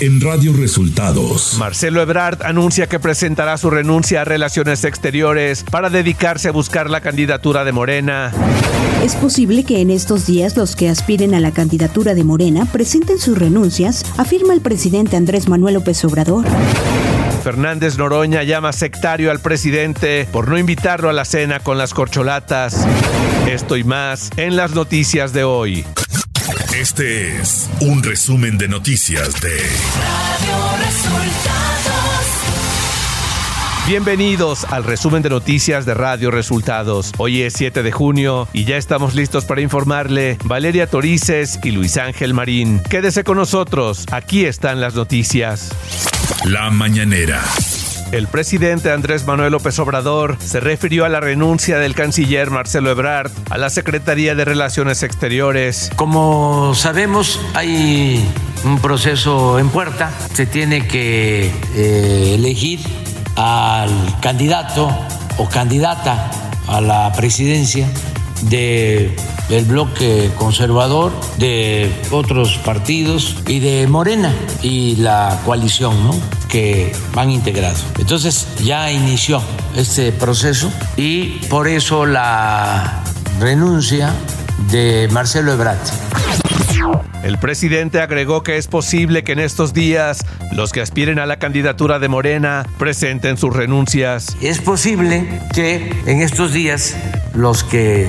en Radio Resultados. Marcelo Ebrard anuncia que presentará su renuncia a Relaciones Exteriores para dedicarse a buscar la candidatura de Morena. Es posible que en estos días los que aspiren a la candidatura de Morena presenten sus renuncias, afirma el presidente Andrés Manuel López Obrador. Fernández Noroña llama sectario al presidente por no invitarlo a la cena con las corcholatas. Esto y más en las noticias de hoy. Este es un resumen de noticias de Radio Resultados. Bienvenidos al resumen de noticias de Radio Resultados. Hoy es 7 de junio y ya estamos listos para informarle Valeria Torices y Luis Ángel Marín. Quédese con nosotros, aquí están las noticias. La mañanera. El presidente Andrés Manuel López Obrador se refirió a la renuncia del canciller Marcelo Ebrard a la Secretaría de Relaciones Exteriores. Como sabemos, hay un proceso en puerta. Se tiene que eh, elegir al candidato o candidata a la presidencia de del bloque conservador, de otros partidos y de Morena y la coalición ¿no? Que van integrados. Entonces ya inició este proceso y por eso la renuncia de Marcelo Ebrard. El presidente agregó que es posible que en estos días los que aspiren a la candidatura de Morena presenten sus renuncias. Es posible que en estos días los que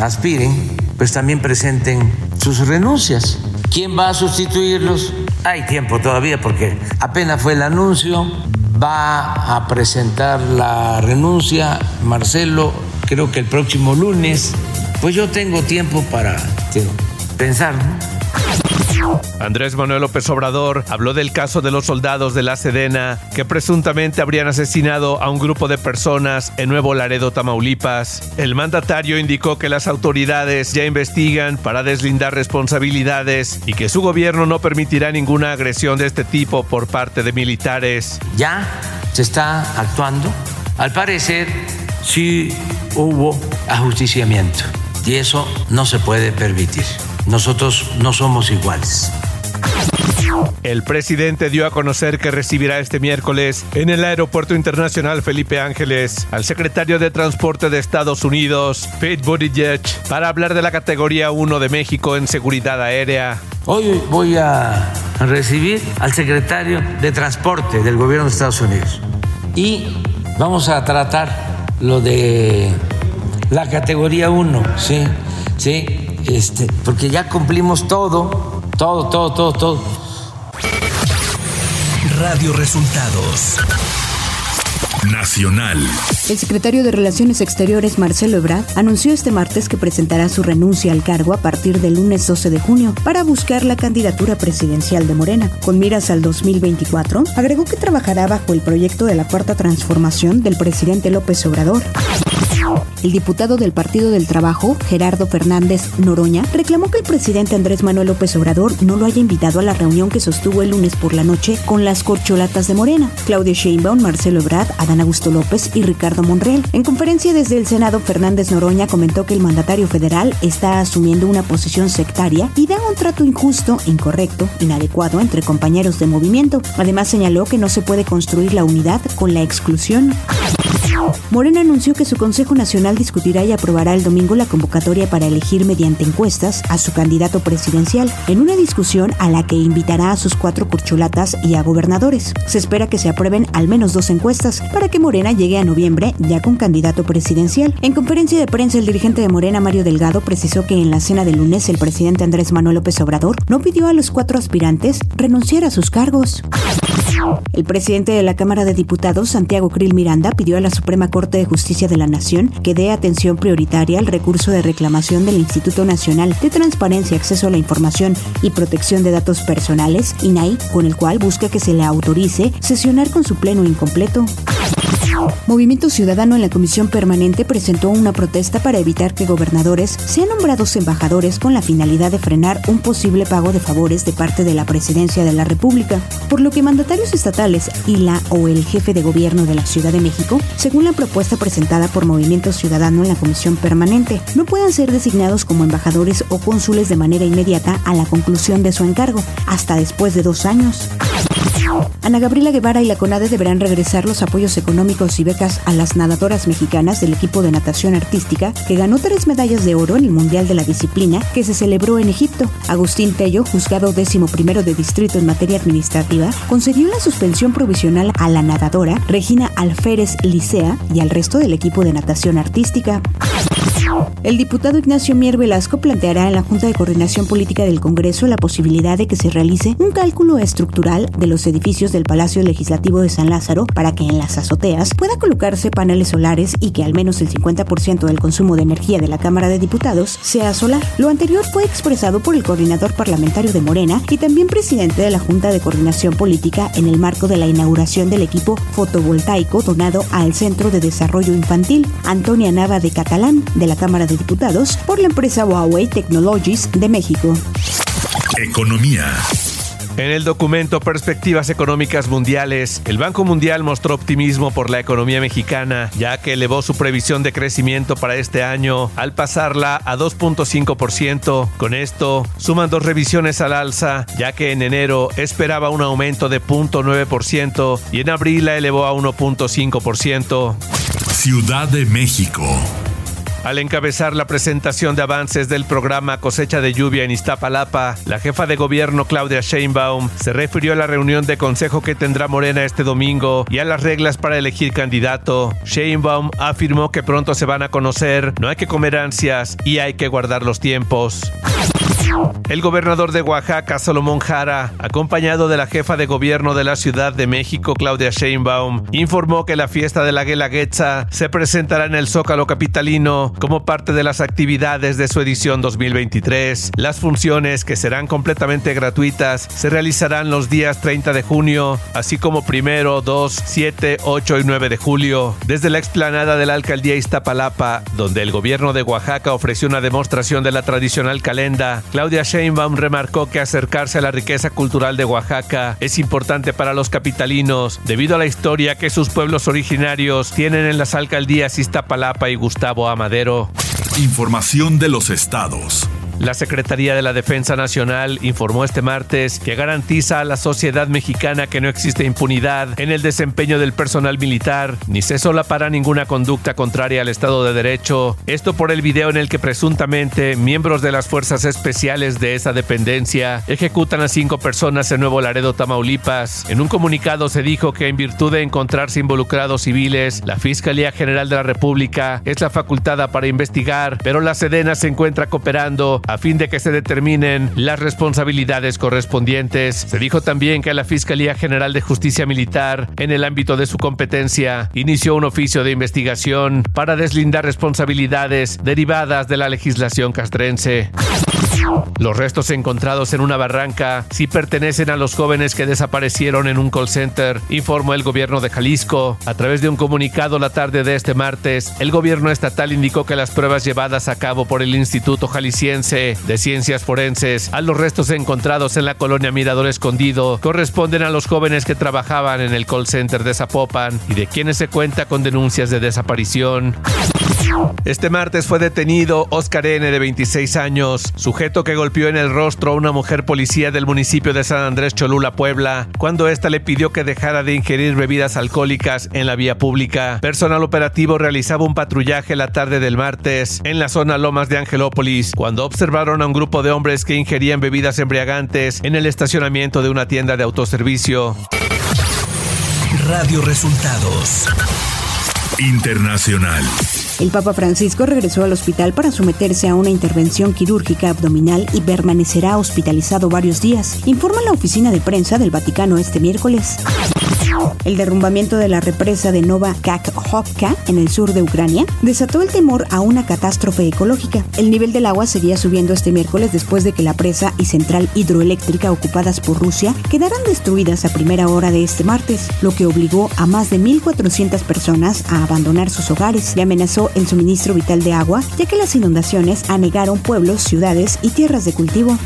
aspiren, pues también presenten sus renuncias. ¿Quién va a sustituirlos? Hay tiempo todavía porque apenas fue el anuncio. Va a presentar la renuncia Marcelo, creo que el próximo lunes. Pues yo tengo tiempo para pensar. Andrés Manuel López Obrador habló del caso de los soldados de la Sedena que presuntamente habrían asesinado a un grupo de personas en Nuevo Laredo, Tamaulipas. El mandatario indicó que las autoridades ya investigan para deslindar responsabilidades y que su gobierno no permitirá ninguna agresión de este tipo por parte de militares. Ya se está actuando. Al parecer, sí hubo ajusticiamiento y eso no se puede permitir. Nosotros no somos iguales. El presidente dio a conocer que recibirá este miércoles en el Aeropuerto Internacional Felipe Ángeles al secretario de Transporte de Estados Unidos, Pete Buttigieg, para hablar de la categoría 1 de México en seguridad aérea. Hoy voy a recibir al secretario de Transporte del gobierno de Estados Unidos y vamos a tratar lo de la categoría 1, sí, sí, este, porque ya cumplimos todo, todo, todo, todo, todo. Radio Resultados. Nacional. El secretario de Relaciones Exteriores, Marcelo Ebrard, anunció este martes que presentará su renuncia al cargo a partir del lunes 12 de junio para buscar la candidatura presidencial de Morena. Con miras al 2024, agregó que trabajará bajo el proyecto de la Cuarta Transformación del presidente López Obrador. El diputado del Partido del Trabajo, Gerardo Fernández Noroña, reclamó que el presidente Andrés Manuel López Obrador no lo haya invitado a la reunión que sostuvo el lunes por la noche con las corcholatas de Morena, Claudia Sheinbaum, Marcelo Ebrard, Adán Augusto López y Ricardo Monreal. En conferencia desde el Senado, Fernández Noroña comentó que el mandatario federal está asumiendo una posición sectaria y da un trato injusto, incorrecto, inadecuado entre compañeros de movimiento. Además señaló que no se puede construir la unidad con la exclusión. Morena anunció que su Consejo Nacional discutirá y aprobará el domingo la convocatoria para elegir mediante encuestas a su candidato presidencial, en una discusión a la que invitará a sus cuatro corcholatas y a gobernadores. Se espera que se aprueben al menos dos encuestas para que Morena llegue a noviembre ya con candidato presidencial. En conferencia de prensa, el dirigente de Morena, Mario Delgado, precisó que en la cena de lunes el presidente Andrés Manuel López Obrador no pidió a los cuatro aspirantes renunciar a sus cargos. El presidente de la Cámara de Diputados, Santiago Krill Miranda, pidió a la Suprema Corte de Justicia de la Nación que dé atención prioritaria al recurso de reclamación del Instituto Nacional de Transparencia, Acceso a la Información y Protección de Datos Personales, INAI, con el cual busca que se le autorice sesionar con su pleno incompleto. Movimiento Ciudadano en la Comisión Permanente presentó una protesta para evitar que gobernadores sean nombrados embajadores con la finalidad de frenar un posible pago de favores de parte de la Presidencia de la República, por lo que mandatarios estatales y la o el jefe de gobierno de la Ciudad de México, según la propuesta presentada por Movimiento Ciudadano en la Comisión Permanente, no puedan ser designados como embajadores o cónsules de manera inmediata a la conclusión de su encargo, hasta después de dos años. Ana Gabriela Guevara y la CONADE deberán regresar los apoyos económicos y becas a las nadadoras mexicanas del equipo de natación artística que ganó tres medallas de oro en el Mundial de la Disciplina que se celebró en Egipto. Agustín Tello, juzgado décimo primero de distrito en materia administrativa, concedió la suspensión provisional a la nadadora Regina Alférez Licea y al resto del equipo de natación artística. El diputado Ignacio Mier Velasco planteará en la Junta de Coordinación Política del Congreso la posibilidad de que se realice un cálculo estructural de los edificios del Palacio Legislativo de San Lázaro para que en las azoteas pueda colocarse paneles solares y que al menos el 50% del consumo de energía de la Cámara de Diputados sea solar. Lo anterior fue expresado por el coordinador parlamentario de Morena y también presidente de la Junta de Coordinación Política en el marco de la inauguración del equipo fotovoltaico donado al Centro de Desarrollo Infantil Antonia Nava de Catalán de la Cámara de Diputados por la empresa Huawei Technologies de México. Economía. En el documento Perspectivas Económicas Mundiales, el Banco Mundial mostró optimismo por la economía mexicana, ya que elevó su previsión de crecimiento para este año al pasarla a 2.5%. Con esto, suman dos revisiones al alza, ya que en enero esperaba un aumento de 0.9% y en abril la elevó a 1.5%. Ciudad de México. Al encabezar la presentación de avances del programa Cosecha de Lluvia en Iztapalapa, la jefa de gobierno Claudia Sheinbaum se refirió a la reunión de consejo que tendrá Morena este domingo y a las reglas para elegir candidato. Sheinbaum afirmó que pronto se van a conocer, no hay que comer ansias y hay que guardar los tiempos. El gobernador de Oaxaca, Salomón Jara, acompañado de la jefa de gobierno de la Ciudad de México, Claudia Sheinbaum, informó que la fiesta de la Guelaguetza se presentará en el Zócalo Capitalino como parte de las actividades de su edición 2023. Las funciones, que serán completamente gratuitas, se realizarán los días 30 de junio, así como primero, 2, 7, 8 y 9 de julio, desde la explanada de la alcaldía Iztapalapa, donde el gobierno de Oaxaca ofreció una demostración de la tradicional calenda. Claudia Sheinbaum remarcó que acercarse a la riqueza cultural de Oaxaca es importante para los capitalinos debido a la historia que sus pueblos originarios tienen en las alcaldías Iztapalapa y Gustavo Amadero. Información de los estados. La Secretaría de la Defensa Nacional informó este martes que garantiza a la sociedad mexicana que no existe impunidad en el desempeño del personal militar, ni se solapará ninguna conducta contraria al Estado de Derecho. Esto por el video en el que presuntamente miembros de las fuerzas especiales de esa dependencia ejecutan a cinco personas en Nuevo Laredo, Tamaulipas. En un comunicado se dijo que en virtud de encontrarse involucrados civiles, la Fiscalía General de la República es la facultada para investigar, pero la Sedena se encuentra cooperando a fin de que se determinen las responsabilidades correspondientes. Se dijo también que la Fiscalía General de Justicia Militar, en el ámbito de su competencia, inició un oficio de investigación para deslindar responsabilidades derivadas de la legislación castrense. Los restos encontrados en una barranca sí pertenecen a los jóvenes que desaparecieron en un call center, informó el gobierno de Jalisco. A través de un comunicado la tarde de este martes, el gobierno estatal indicó que las pruebas llevadas a cabo por el Instituto Jalisciense de Ciencias Forenses a los restos encontrados en la colonia Mirador Escondido corresponden a los jóvenes que trabajaban en el call center de Zapopan y de quienes se cuenta con denuncias de desaparición. Este martes fue detenido Oscar N. de 26 años, sujeto que golpeó en el rostro a una mujer policía del municipio de San Andrés Cholula, Puebla, cuando ésta le pidió que dejara de ingerir bebidas alcohólicas en la vía pública. Personal operativo realizaba un patrullaje la tarde del martes en la zona Lomas de Angelópolis, cuando observaron a un grupo de hombres que ingerían bebidas embriagantes en el estacionamiento de una tienda de autoservicio. Radio Resultados Internacional. El Papa Francisco regresó al hospital para someterse a una intervención quirúrgica abdominal y permanecerá hospitalizado varios días, informa la oficina de prensa del Vaticano este miércoles. El derrumbamiento de la represa de Nova Kakhovka en el sur de Ucrania desató el temor a una catástrofe ecológica. El nivel del agua seguía subiendo este miércoles después de que la presa y central hidroeléctrica ocupadas por Rusia quedaran destruidas a primera hora de este martes, lo que obligó a más de 1.400 personas a abandonar sus hogares y amenazó el suministro vital de agua, ya que las inundaciones anegaron pueblos, ciudades y tierras de cultivo.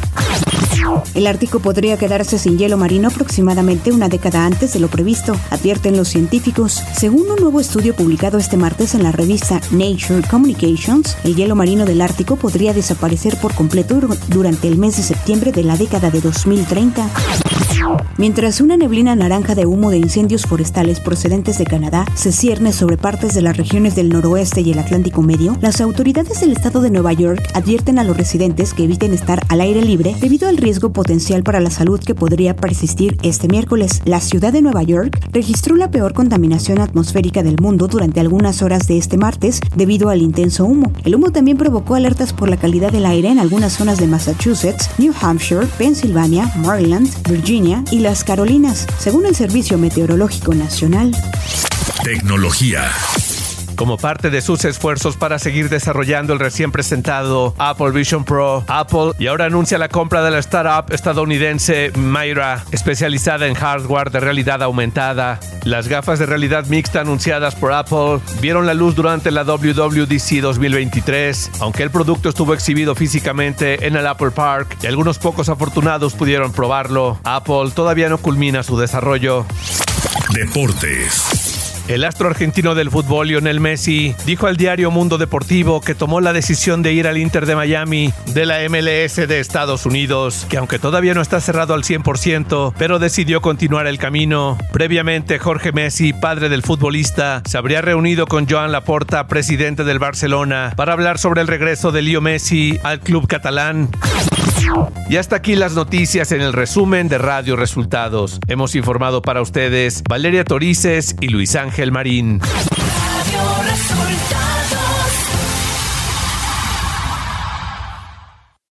El Ártico podría quedarse sin hielo marino aproximadamente una década antes de lo previsto, advierten los científicos. Según un nuevo estudio publicado este martes en la revista Nature Communications, el hielo marino del Ártico podría desaparecer por completo durante el mes de septiembre de la década de 2030. Mientras una neblina naranja de humo de incendios forestales procedentes de Canadá se cierne sobre partes de las regiones del noroeste y el Atlántico Medio, las autoridades del estado de Nueva York advierten a los residentes que eviten estar al aire libre debido al riesgo potencial para la salud que podría persistir este miércoles. La ciudad de Nueva York registró la peor contaminación atmosférica del mundo durante algunas horas de este martes debido al intenso humo. El humo también provocó alertas por la calidad del aire en algunas zonas de Massachusetts, New Hampshire, Pensilvania, Maryland, Virginia y las Carolinas, según el Servicio Meteorológico Nacional. Tecnología. Como parte de sus esfuerzos para seguir desarrollando el recién presentado Apple Vision Pro, Apple y ahora anuncia la compra de la startup estadounidense Myra, especializada en hardware de realidad aumentada. Las gafas de realidad mixta anunciadas por Apple vieron la luz durante la WWDC 2023, aunque el producto estuvo exhibido físicamente en el Apple Park y algunos pocos afortunados pudieron probarlo. Apple todavía no culmina su desarrollo. Deportes. El astro argentino del fútbol, Lionel Messi, dijo al diario Mundo Deportivo que tomó la decisión de ir al Inter de Miami de la MLS de Estados Unidos, que aunque todavía no está cerrado al 100%, pero decidió continuar el camino. Previamente, Jorge Messi, padre del futbolista, se habría reunido con Joan Laporta, presidente del Barcelona, para hablar sobre el regreso de Leo Messi al club catalán. Y hasta aquí las noticias en el resumen de Radio Resultados. Hemos informado para ustedes Valeria Torices y Luis Ángel Marín. Radio